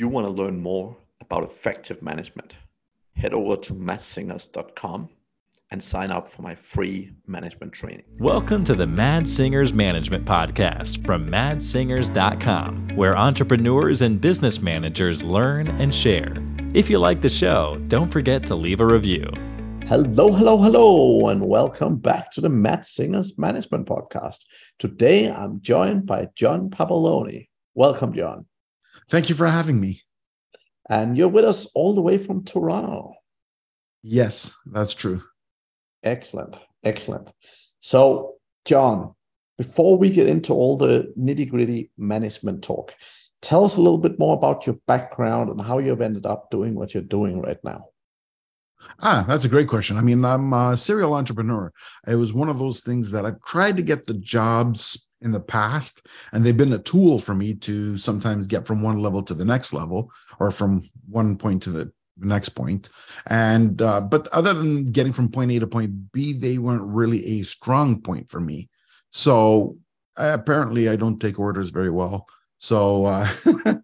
you want to learn more about effective management, head over to madssingers.com and sign up for my free management training. Welcome to the Mads Singers Management Podcast from madssingers.com, where entrepreneurs and business managers learn and share. If you like the show, don't forget to leave a review. Hello, hello, hello, and welcome back to the Mads Singers Management Podcast. Today I'm joined by John Papaloni. Welcome, John. Thank you for having me. And you're with us all the way from Toronto. Yes, that's true. Excellent. Excellent. So, John, before we get into all the nitty gritty management talk, tell us a little bit more about your background and how you've ended up doing what you're doing right now. Ah, that's a great question. I mean, I'm a serial entrepreneur. It was one of those things that I've tried to get the jobs in the past, and they've been a tool for me to sometimes get from one level to the next level or from one point to the next point. And, uh, but other than getting from point A to point B, they weren't really a strong point for me. So apparently, I don't take orders very well. So, uh,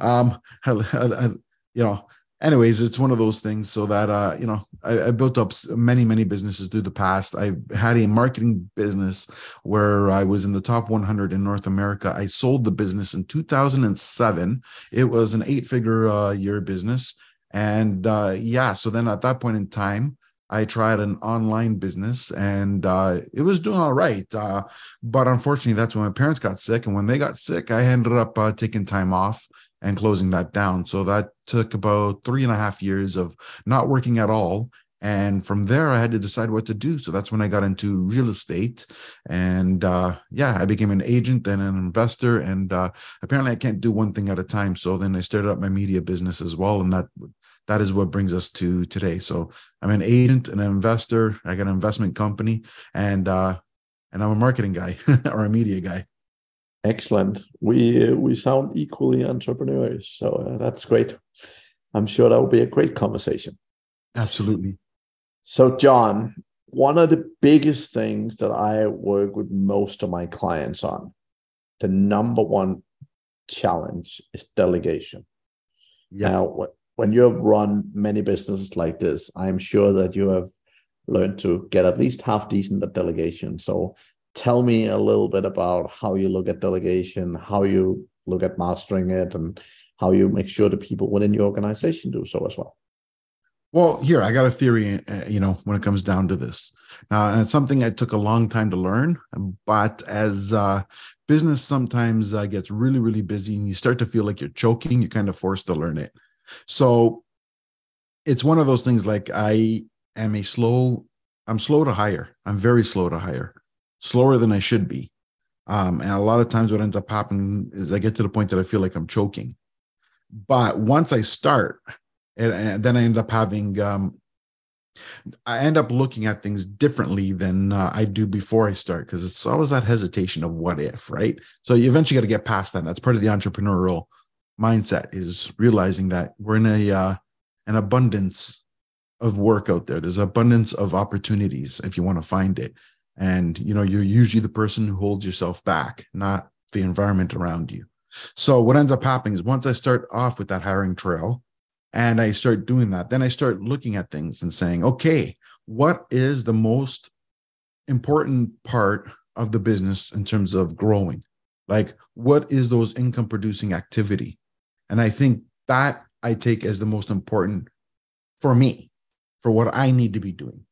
um, I, I, you know, anyways, it's one of those things. So that uh, you know, I, I, built up many, many businesses through the past. I had a marketing business where I was in the top 100 in North America. I sold the business in 2007. It was an eight-figure uh, year business, and uh, yeah. So then at that point in time. I tried an online business and uh, it was doing all right. Uh, but unfortunately, that's when my parents got sick. And when they got sick, I ended up uh, taking time off and closing that down. So that took about three and a half years of not working at all. And from there, I had to decide what to do. So that's when I got into real estate. And uh, yeah, I became an agent and an investor. And uh, apparently, I can't do one thing at a time. So then I started up my media business as well. And that that is what brings us to today. So I'm an agent and an investor. I got an investment company, and uh, and I'm a marketing guy or a media guy. Excellent. We we sound equally entrepreneurs, so uh, that's great. I'm sure that will be a great conversation. Absolutely. So, John, one of the biggest things that I work with most of my clients on, the number one challenge is delegation. Yeah. Now, when you have run many businesses like this, I'm sure that you have learned to get at least half decent at delegation. So, tell me a little bit about how you look at delegation, how you look at mastering it, and how you make sure the people within your organization do so as well. Well, here I got a theory, uh, you know, when it comes down to this. Now, and it's something I took a long time to learn, but as uh, business sometimes uh, gets really, really busy and you start to feel like you're choking, you're kind of forced to learn it. So it's one of those things like I am a slow, I'm slow to hire. I'm very slow to hire slower than I should be. Um, and a lot of times what ends up happening is I get to the point that I feel like I'm choking. But once I start, and, and then I end up having, um, I end up looking at things differently than uh, I do before I start because it's always that hesitation of what if, right? So you eventually got to get past that. That's part of the entrepreneurial mindset is realizing that we're in a uh, an abundance of work out there. There's abundance of opportunities if you want to find it and you know you're usually the person who holds yourself back not the environment around you. So what ends up happening is once i start off with that hiring trail and i start doing that then i start looking at things and saying okay what is the most important part of the business in terms of growing? Like what is those income producing activity? And i think that i take as the most important for me for what i need to be doing.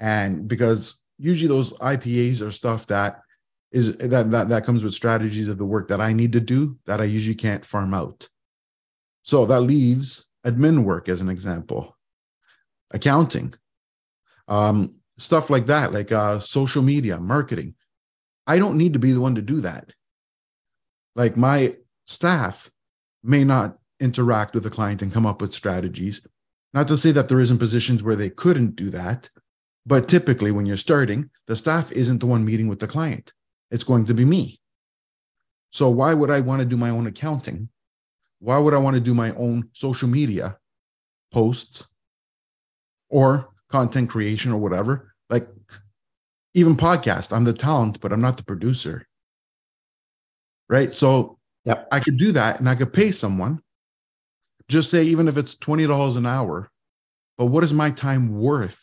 And because usually those IPAs are stuff that is that that that comes with strategies of the work that I need to do that I usually can't farm out. So that leaves admin work as an example, accounting, um, stuff like that, like uh, social media, marketing. I don't need to be the one to do that. Like my staff may not interact with the client and come up with strategies. Not to say that there isn't positions where they couldn't do that, but typically, when you're starting, the staff isn't the one meeting with the client, it's going to be me. So, why would I want to do my own accounting? Why would I want to do my own social media posts or content creation or whatever? Like, even podcast, I'm the talent, but I'm not the producer. Right. So, yep. I could do that and I could pay someone just say even if it's $20 an hour, but what is my time worth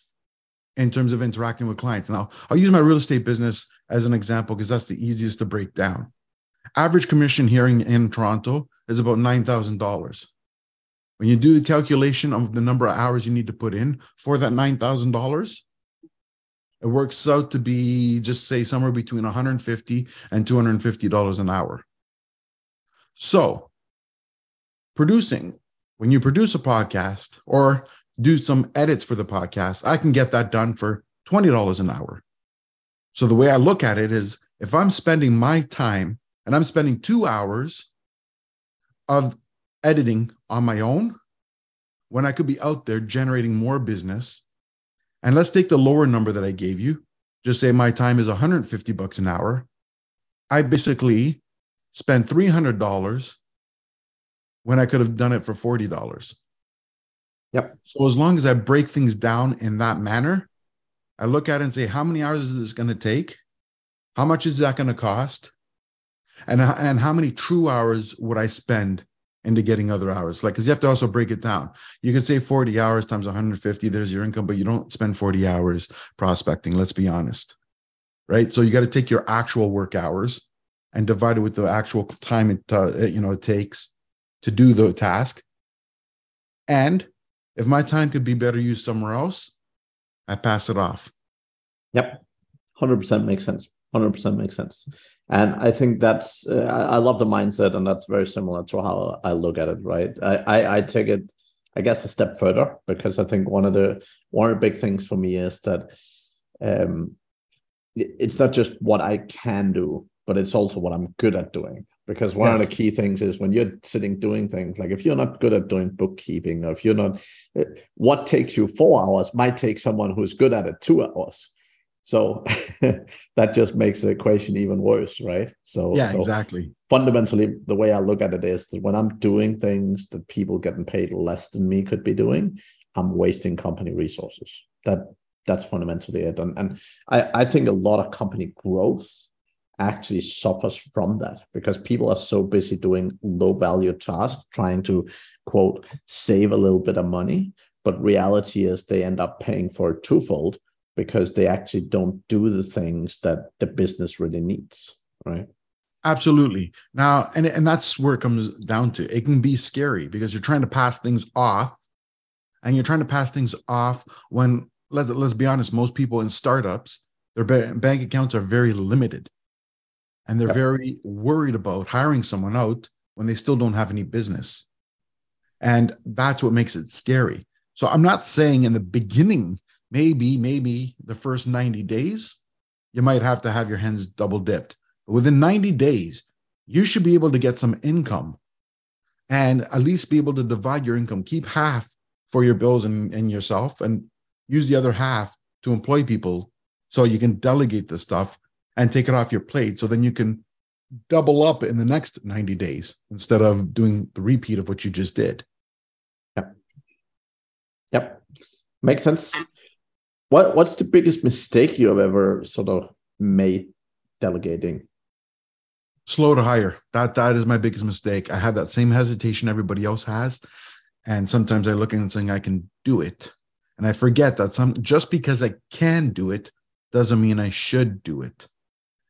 in terms of interacting with clients? Now, I'll use my real estate business as an example because that's the easiest to break down. Average commission here in, in Toronto is about $9,000. When you do the calculation of the number of hours you need to put in for that $9,000, it works out to be just say somewhere between 150 and 250 dollars an hour so producing when you produce a podcast or do some edits for the podcast i can get that done for 20 dollars an hour so the way i look at it is if i'm spending my time and i'm spending 2 hours of editing on my own when i could be out there generating more business and let's take the lower number that I gave you. Just say my time is 150 bucks an hour. I basically spent $300 when I could have done it for $40. Yep. So as long as I break things down in that manner, I look at it and say, how many hours is this going to take? How much is that going to cost? And, and how many true hours would I spend into getting other hours. Like, because you have to also break it down. You could say 40 hours times 150, there's your income, but you don't spend 40 hours prospecting. Let's be honest. Right. So you got to take your actual work hours and divide it with the actual time it, uh, you know, it takes to do the task. And if my time could be better used somewhere else, I pass it off. Yep. 100% makes sense. 100% makes sense and i think that's uh, i love the mindset and that's very similar to how i look at it right I, I, I take it i guess a step further because i think one of the one of the big things for me is that um it's not just what i can do but it's also what i'm good at doing because one yes. of the key things is when you're sitting doing things like if you're not good at doing bookkeeping or if you're not uh, what takes you four hours might take someone who's good at it two hours so that just makes the equation even worse, right? So yeah, so exactly. Fundamentally, the way I look at it is that when I'm doing things that people getting paid less than me could be doing, I'm wasting company resources. That that's fundamentally it. And and I, I think a lot of company growth actually suffers from that because people are so busy doing low value tasks, trying to quote save a little bit of money. But reality is they end up paying for it twofold because they actually don't do the things that the business really needs right? Absolutely. Now and, and that's where it comes down to. It can be scary because you're trying to pass things off and you're trying to pass things off when let's, let's be honest most people in startups their bank accounts are very limited and they're yep. very worried about hiring someone out when they still don't have any business and that's what makes it scary so i'm not saying in the beginning maybe, maybe the first 90 days, you might have to have your hands double dipped. But within 90 days, you should be able to get some income and at least be able to divide your income, keep half for your bills and, and yourself, and use the other half to employ people so you can delegate the stuff and take it off your plate. So then you can double up in the next 90 days instead of doing the repeat of what you just did. Yep. Yep. Makes sense. What what's the biggest mistake you have ever sort of made delegating? Slow to hire. That that is my biggest mistake. I have that same hesitation everybody else has, and sometimes I look and saying I can do it, and I forget that some just because I can do it doesn't mean I should do it.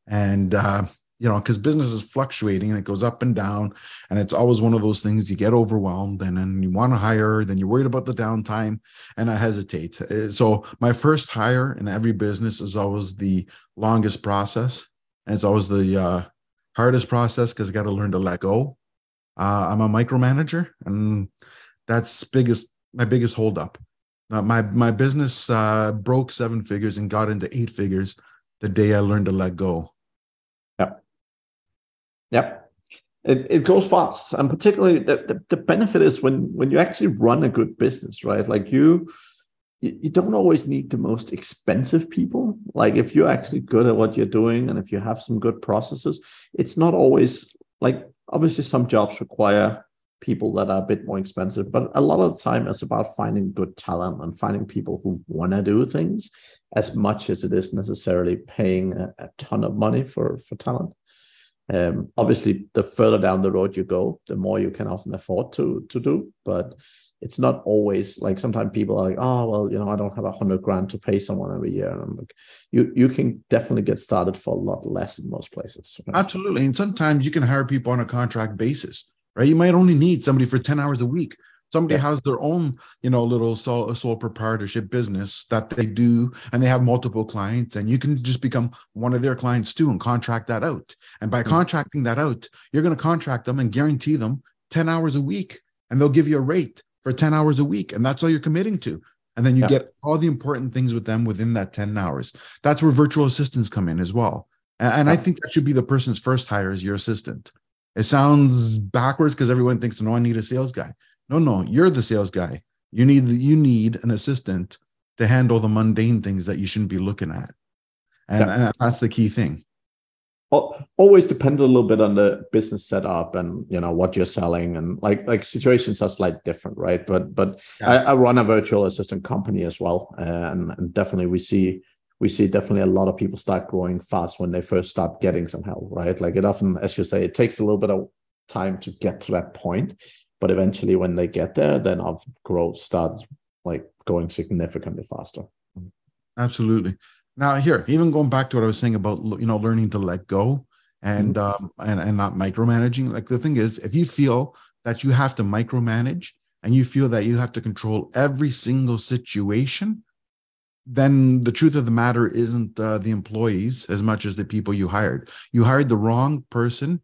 And uh, you know, because business is fluctuating and it goes up and down. And it's always one of those things you get overwhelmed and then you want to hire, then you're worried about the downtime, and I hesitate. Uh, so, my first hire in every business is always the longest process. And it's always the uh, hardest process because I got to learn to let go. Uh, I'm a micromanager, and that's biggest my biggest holdup. Uh, my my business uh, broke seven figures and got into eight figures the day I learned to let go. Yep. It, it goes fast. And particularly the, the, the benefit is when when you actually run a good business, right? Like you you don't always need the most expensive people. Like if you're actually good at what you're doing and if you have some good processes, it's not always like obviously some jobs require people that are a bit more expensive, but a lot of the time it's about finding good talent and finding people who want to do things as much as it is necessarily paying a, a ton of money for for talent. Um, obviously, the further down the road you go, the more you can often afford to to do. But it's not always like sometimes people are like, oh well, you know, I don't have a hundred grand to pay someone every year. And I'm like, you you can definitely get started for a lot less in most places. Right? Absolutely, and sometimes you can hire people on a contract basis, right? You might only need somebody for ten hours a week somebody yeah. has their own you know little sole, sole proprietorship business that they do and they have multiple clients and you can just become one of their clients too and contract that out and by mm-hmm. contracting that out you're going to contract them and guarantee them 10 hours a week and they'll give you a rate for 10 hours a week and that's all you're committing to and then you yeah. get all the important things with them within that 10 hours that's where virtual assistants come in as well and, and yeah. i think that should be the person's first hire as your assistant it sounds backwards because everyone thinks no i need a sales guy no, no, you're the sales guy. You need you need an assistant to handle the mundane things that you shouldn't be looking at, and, yeah. and that's the key thing. Always depends a little bit on the business setup and you know what you're selling and like like situations are slightly different, right? But but yeah. I, I, run a virtual assistant company as well, and, and definitely we see we see definitely a lot of people start growing fast when they first start getting some help, right? Like it often, as you say, it takes a little bit of time to get to that point but eventually when they get there then our growth starts like going significantly faster. Absolutely. Now here even going back to what i was saying about you know learning to let go and mm-hmm. um and, and not micromanaging like the thing is if you feel that you have to micromanage and you feel that you have to control every single situation then the truth of the matter isn't uh, the employees as much as the people you hired. You hired the wrong person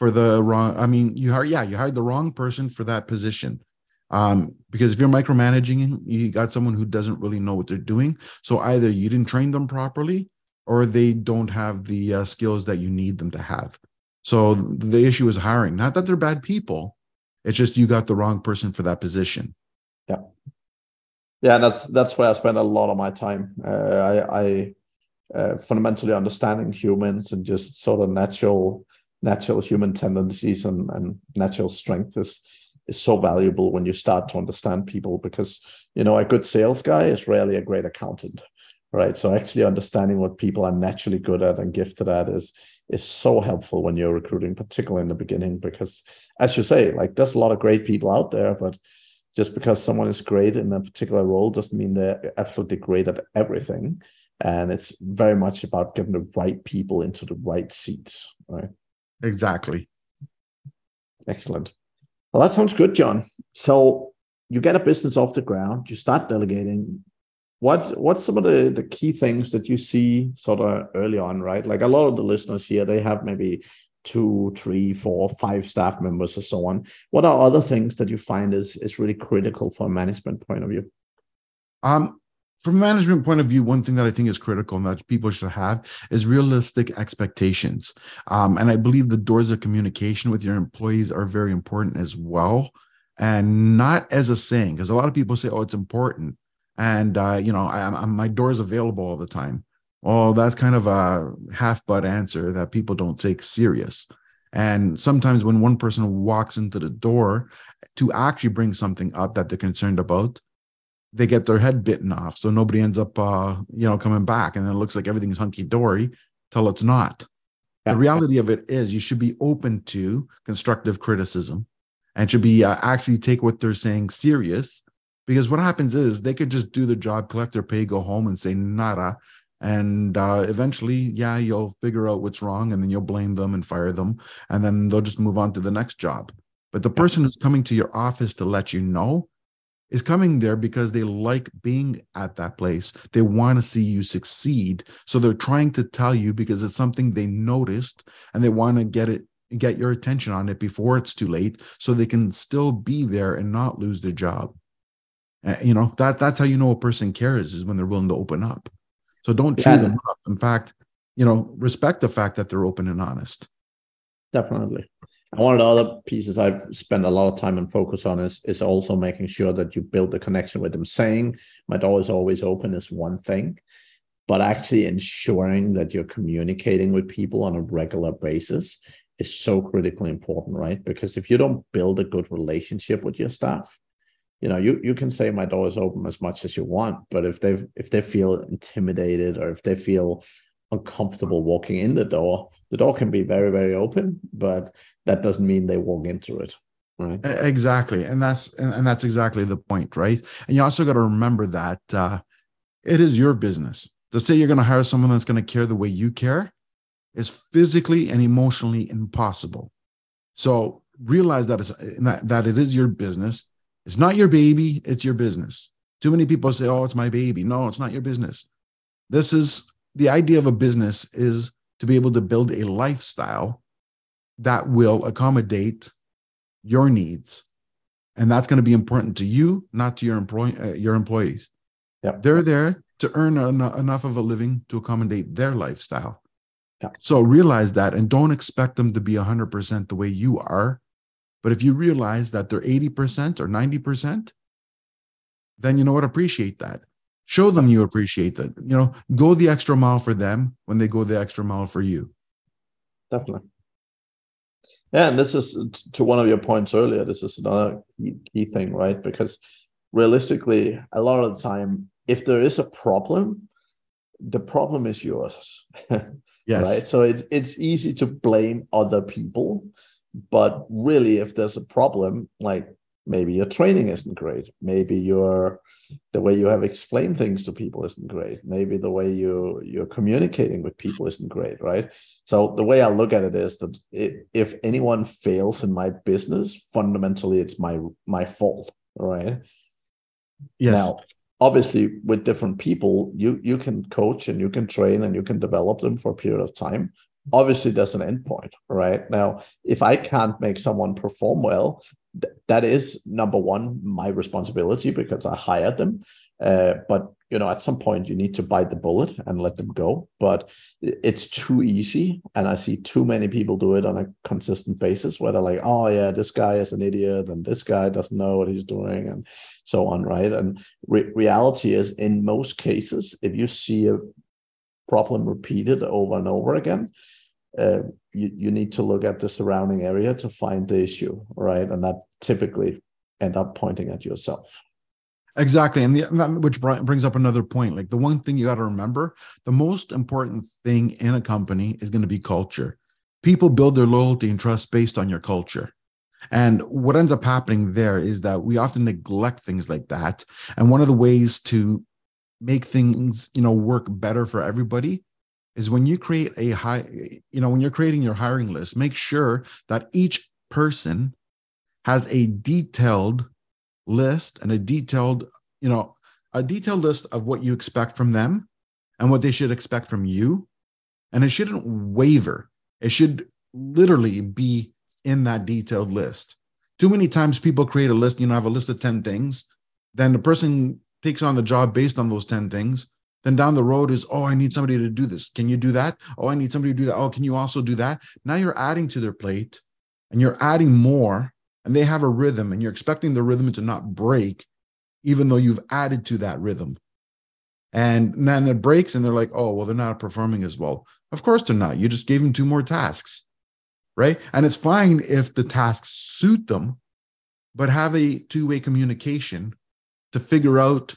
for the wrong. I mean, you hired, yeah, you hired the wrong person for that position. Um, because if you're micromanaging, you got someone who doesn't really know what they're doing. So either you didn't train them properly, or they don't have the uh, skills that you need them to have. So the issue is hiring. Not that they're bad people. It's just you got the wrong person for that position. Yeah, yeah, that's that's where I spend a lot of my time. Uh, I, I uh, fundamentally understanding humans and just sort of natural natural human tendencies and, and natural strength is is so valuable when you start to understand people because you know a good sales guy is rarely a great accountant right? So actually understanding what people are naturally good at and gifted at is is so helpful when you're recruiting particularly in the beginning because as you say like there's a lot of great people out there but just because someone is great in a particular role doesn't mean they're absolutely great at everything. And it's very much about getting the right people into the right seats right Exactly. Excellent. Well, that sounds good, John. So you get a business off the ground, you start delegating. What's what's some of the, the key things that you see sort of early on, right? Like a lot of the listeners here, they have maybe two, three, four, five staff members or so on. What are other things that you find is is really critical from a management point of view? Um, from a management point of view, one thing that I think is critical and that people should have is realistic expectations. Um, and I believe the doors of communication with your employees are very important as well. And not as a saying, because a lot of people say, oh, it's important. And, uh, you know, I, I, my door is available all the time. Well, that's kind of a half butt answer that people don't take serious. And sometimes when one person walks into the door to actually bring something up that they're concerned about, they get their head bitten off so nobody ends up uh you know coming back and then it looks like everything's hunky-dory till it's not. The reality of it is you should be open to constructive criticism and should be uh, actually take what they're saying serious because what happens is they could just do the job collect their pay go home and say nada and uh, eventually yeah you'll figure out what's wrong and then you'll blame them and fire them and then they'll just move on to the next job. But the person who's coming to your office to let you know is coming there because they like being at that place. They want to see you succeed. So they're trying to tell you because it's something they noticed and they want to get it get your attention on it before it's too late so they can still be there and not lose their job. Uh, you know, that that's how you know a person cares is when they're willing to open up. So don't chew them up. In fact, you know, respect the fact that they're open and honest. Definitely. One of the other pieces I've spent a lot of time and focus on is is also making sure that you build the connection with them. Saying my door is always open is one thing, but actually ensuring that you're communicating with people on a regular basis is so critically important, right? Because if you don't build a good relationship with your staff, you know, you you can say my door is open as much as you want, but if they if they feel intimidated or if they feel uncomfortable walking in the door. The door can be very, very open, but that doesn't mean they walk into it. Right. Exactly. And that's and that's exactly the point, right? And you also got to remember that uh, it is your business. To say you're going to hire someone that's going to care the way you care is physically and emotionally impossible. So realize that, it's, that, that it is your business. It's not your baby, it's your business. Too many people say, oh, it's my baby. No, it's not your business. This is the idea of a business is to be able to build a lifestyle that will accommodate your needs. And that's going to be important to you, not to your employ uh, your employees. Yep. They're there to earn en- enough of a living to accommodate their lifestyle. Yep. So realize that and don't expect them to be 100% the way you are. But if you realize that they're 80% or 90%, then you know what? Appreciate that. Show them you appreciate that. You know, go the extra mile for them when they go the extra mile for you. Definitely. Yeah, and this is to one of your points earlier. This is another key, thing, right? Because realistically, a lot of the time, if there is a problem, the problem is yours. Yes. Right. So it's it's easy to blame other people, but really, if there's a problem, like maybe your training isn't great, maybe your the way you have explained things to people isn't great, maybe the way you you're communicating with people isn't great, right? So the way I look at it is that it, if anyone fails in my business, fundamentally it's my my fault, right? Yes. Now, obviously with different people you you can coach and you can train and you can develop them for a period of time obviously there's an endpoint right now if i can't make someone perform well th- that is number one my responsibility because i hired them. Uh, but you know at some point you need to bite the bullet and let them go. But it's too easy and i see too many people do it on a consistent basis where they're like oh yeah this guy is an idiot and this guy doesn't know what he's doing and so on right? And re- reality is in most cases if you see a problem repeated over and over again uh, you, you need to look at the surrounding area to find the issue right and that typically end up pointing at yourself Exactly. And the, which brings up another point. Like the one thing you got to remember the most important thing in a company is going to be culture. People build their loyalty and trust based on your culture. And what ends up happening there is that we often neglect things like that. And one of the ways to make things, you know, work better for everybody is when you create a high, you know, when you're creating your hiring list, make sure that each person has a detailed list and a detailed, you know, a detailed list of what you expect from them and what they should expect from you. And it shouldn't waver. It should literally be in that detailed list. Too many times people create a list, you know, have a list of 10 things. Then the person takes on the job based on those 10 things. Then down the road is, oh, I need somebody to do this. Can you do that? Oh, I need somebody to do that. Oh, can you also do that? Now you're adding to their plate and you're adding more and they have a rhythm and you're expecting the rhythm to not break even though you've added to that rhythm and then it breaks and they're like oh well they're not performing as well of course they're not you just gave them two more tasks right and it's fine if the tasks suit them but have a two-way communication to figure out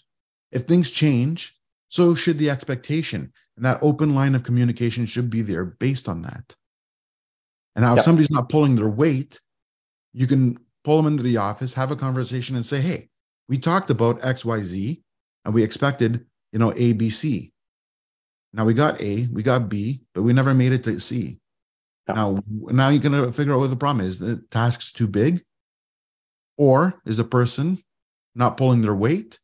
if things change so should the expectation and that open line of communication should be there based on that and now if somebody's not pulling their weight you can pull them into the office, have a conversation, and say, "Hey, we talked about X, Y, Z, and we expected, you know, A, B, C. Now we got A, we got B, but we never made it to C. Yeah. Now, now you're gonna figure out what the problem is. The task's too big, or is the person not pulling their weight?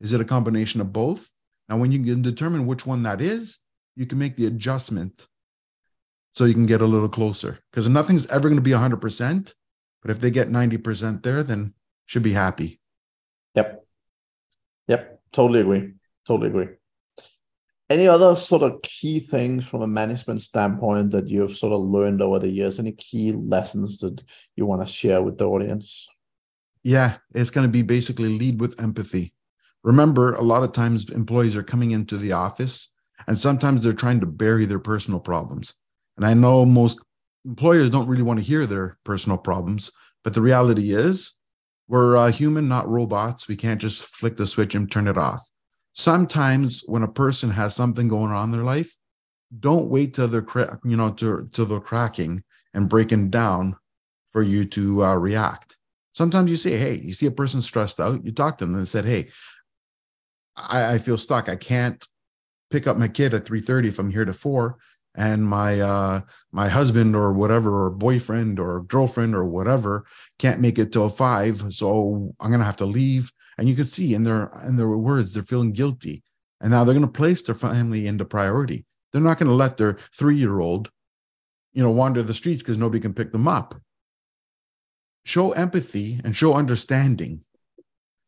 Is it a combination of both? Now, when you can determine which one that is, you can make the adjustment so you can get a little closer because nothing's ever going to be 100%. But if they get 90% there, then should be happy. Yep. Yep. Totally agree. Totally agree. Any other sort of key things from a management standpoint that you've sort of learned over the years? Any key lessons that you want to share with the audience? Yeah, it's going to be basically lead with empathy. Remember, a lot of times employees are coming into the office and sometimes they're trying to bury their personal problems. And I know most employers don't really want to hear their personal problems. But the reality is, we're uh, human, not robots. We can't just flick the switch and turn it off. Sometimes, when a person has something going on in their life, don't wait till they're cra- you know to till they're cracking and breaking down for you to uh, react sometimes you say hey you see a person stressed out you talk to them and said hey I, I feel stuck. I can't pick up my kid at 3.30 if i'm here to 4 and my uh my husband or whatever or boyfriend or girlfriend or whatever can't make it till 5 so i'm gonna have to leave. And you can see in their in their words they're feeling guilty. And now they're to place their family into priority. They're not to let their three year old you know wander the streets because nobody can pick them up. Show empathy and show understanding.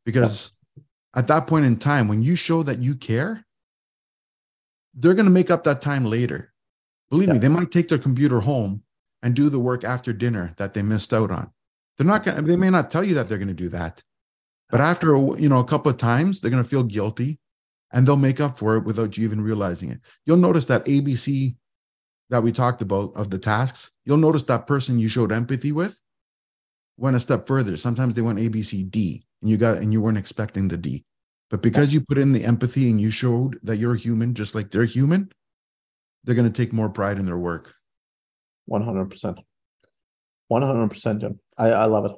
Because. At that point in time when you show that you care they're going to make up that time later believe yeah. me they might take their computer home and do the work after dinner that they missed out on they're not going they may not tell you that they're going to do that but after you know a couple of times, they're going to feel guilty, and they'll make up for it without you even realizing it. You'll notice that ABC that we talked about of the tasks. You'll notice that person you showed empathy with went a step further. Sometimes they went A, B, C, D, and you got and you weren't expecting the D. But because you put in the empathy and you showed that you're human, just like they're human, they're going to take more pride in their work. One hundred percent. One hundred percent, John. I I love it.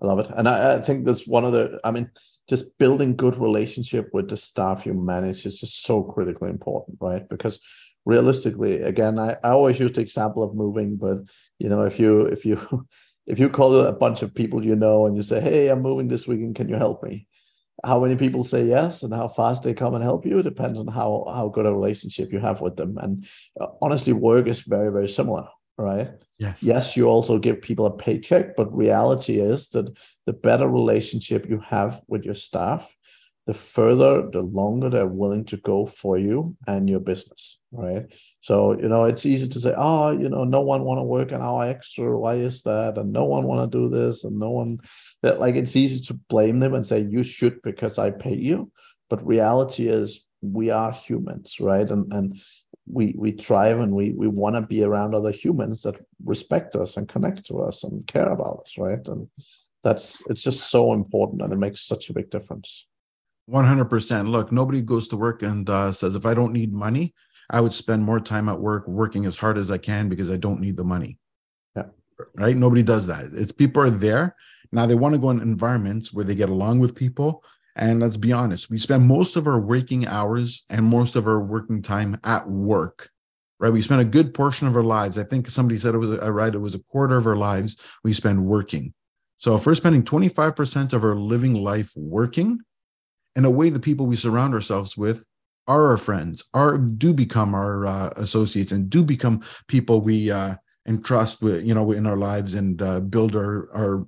I love it. And I, I, think that's one of the, I mean, just building good relationship with the staff you manage is just so critically important, right? Because realistically, again, I, I always use the example of moving, but you know, if you, if you, if you call a bunch of people you know and you say, Hey, I'm moving this weekend, can you help me? How many people say yes and how fast they come and help you depends on how, how good a relationship you have with them. And uh, honestly, work is very, very similar, right? Yes. Yes, you also give people a paycheck, but reality is that the better relationship you have with your staff, the further, the longer they're willing to go for you and your business, right? So, you know, it's easy to say, oh, you know, no one want to work an hour extra. Why is that? And no one want to do this. And no one that like it's easy to blame them and say, you should because I pay you. But reality is we are humans, right? And and we we thrive and we we want to be around other humans that respect us and connect to us and care about us right and that's it's just so important and it makes such a big difference 100% look nobody goes to work and uh, says if i don't need money i would spend more time at work working as hard as i can because i don't need the money yeah right nobody does that it's people are there now they want to go in environments where they get along with people and let's be honest, we spend most of our waking hours and most of our working time at work, right? We spend a good portion of our lives. I think somebody said it was, I read it was a quarter of our lives we spend working. So if we're spending 25% of our living life working, in a way, the people we surround ourselves with are our friends, are do become our uh, associates, and do become people we uh, entrust with, you know, in our lives and uh, build our our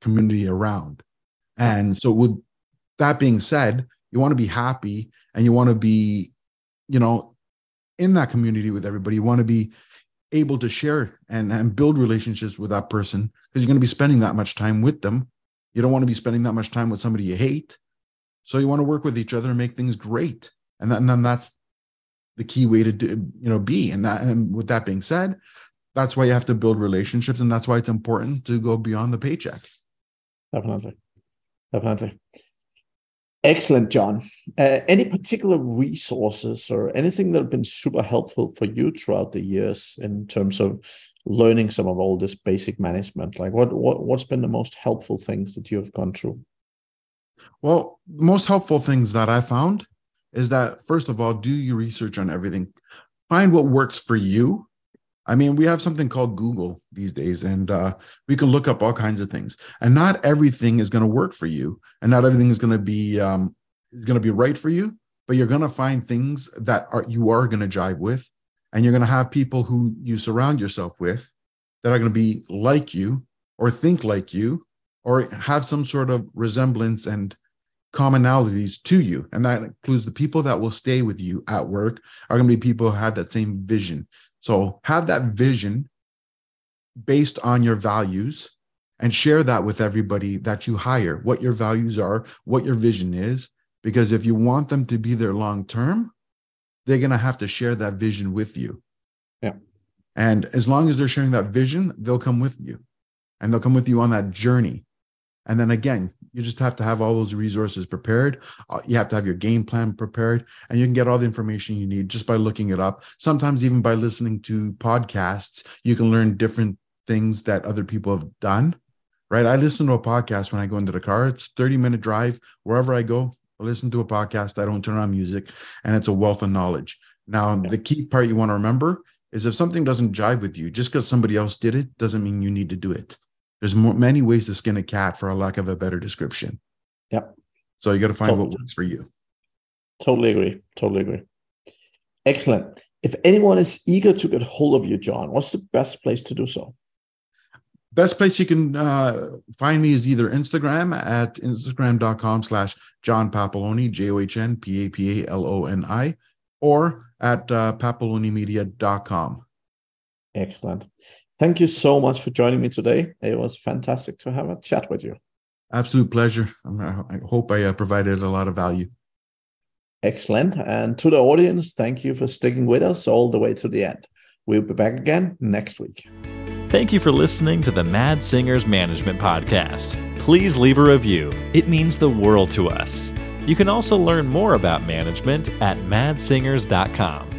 community around. And so, with that being said, you want to be happy and you want to be, you know, in that community with everybody. You want to be able to share and, and build relationships with that person because you're going to be spending that much time with them. You don't want to be spending that much time with somebody you hate. So you want to work with each other and make things great. And, that, and then that's the key way to do, you know, be. And that, and with that being said, that's why you have to build relationships. And that's why it's important to go beyond the paycheck. Definitely. Definitely. Excellent, John. Uh, any particular resources or anything that have been super helpful for you throughout the years in terms of learning some of all this basic management? Like, what what what's been the most helpful things that you have gone through? Well, most helpful things that I found is that first of all, do your research on everything. Find what works for you I mean, we have something called Google these days, and uh, we can look up all kinds of things. And not everything is going to work for you, and not everything is going to be um, is going to be right for you. But you're going to find things that are you are going to jive with, and you're going to have people who you surround yourself with that are going to be like you, or think like you, or have some sort of resemblance and commonalities to you. And that includes the people that will stay with you at work are going to be people who have that same vision. So have that vision based on your values and share that with everybody that you hire, what your values are, what your vision is. Because if you want them to be there long term, they're going to have to share that vision with you. Yeah. And as long as they're sharing that vision, they'll come with you and they'll come with you on that journey. And then again, You just have to have all those resources prepared. Uh, you have to have your game plan prepared, and you can get all the information you need just by looking it up. Sometimes, even by listening to podcasts, you can learn different things that other people have done. Right? I listen to a podcast when I go into the car. It's 30 minute drive wherever I go. I listen to a podcast. I don't turn on music, and it's a wealth of knowledge. Now, the key part you want to remember is if something doesn't jive with you, just because somebody else did it doesn't mean you need to do it. There's more, many ways to skin a cat, for a lack of a better description. Yep. So you got to find totally. what works for you. Totally agree. Totally agree. Excellent. If anyone is eager to get hold of you, John, what's the best place to do so? Best place you can uh, find me is either Instagram at instagram.com slash John Papaloni, J O H N P A P A L O N I, or at uh, papalonimedia.com. Excellent. Thank you so much for joining me today. It was fantastic to have a chat with you. Absolute pleasure. I hope I uh, provided a lot of value. Excellent. And to the audience, thank you for sticking with us all the way to the end. We'll be back again next week. Thank you for listening to the Mads Singers Management Podcast. Please leave a review, it means the world to us. You can also learn more about management at madssingers.com.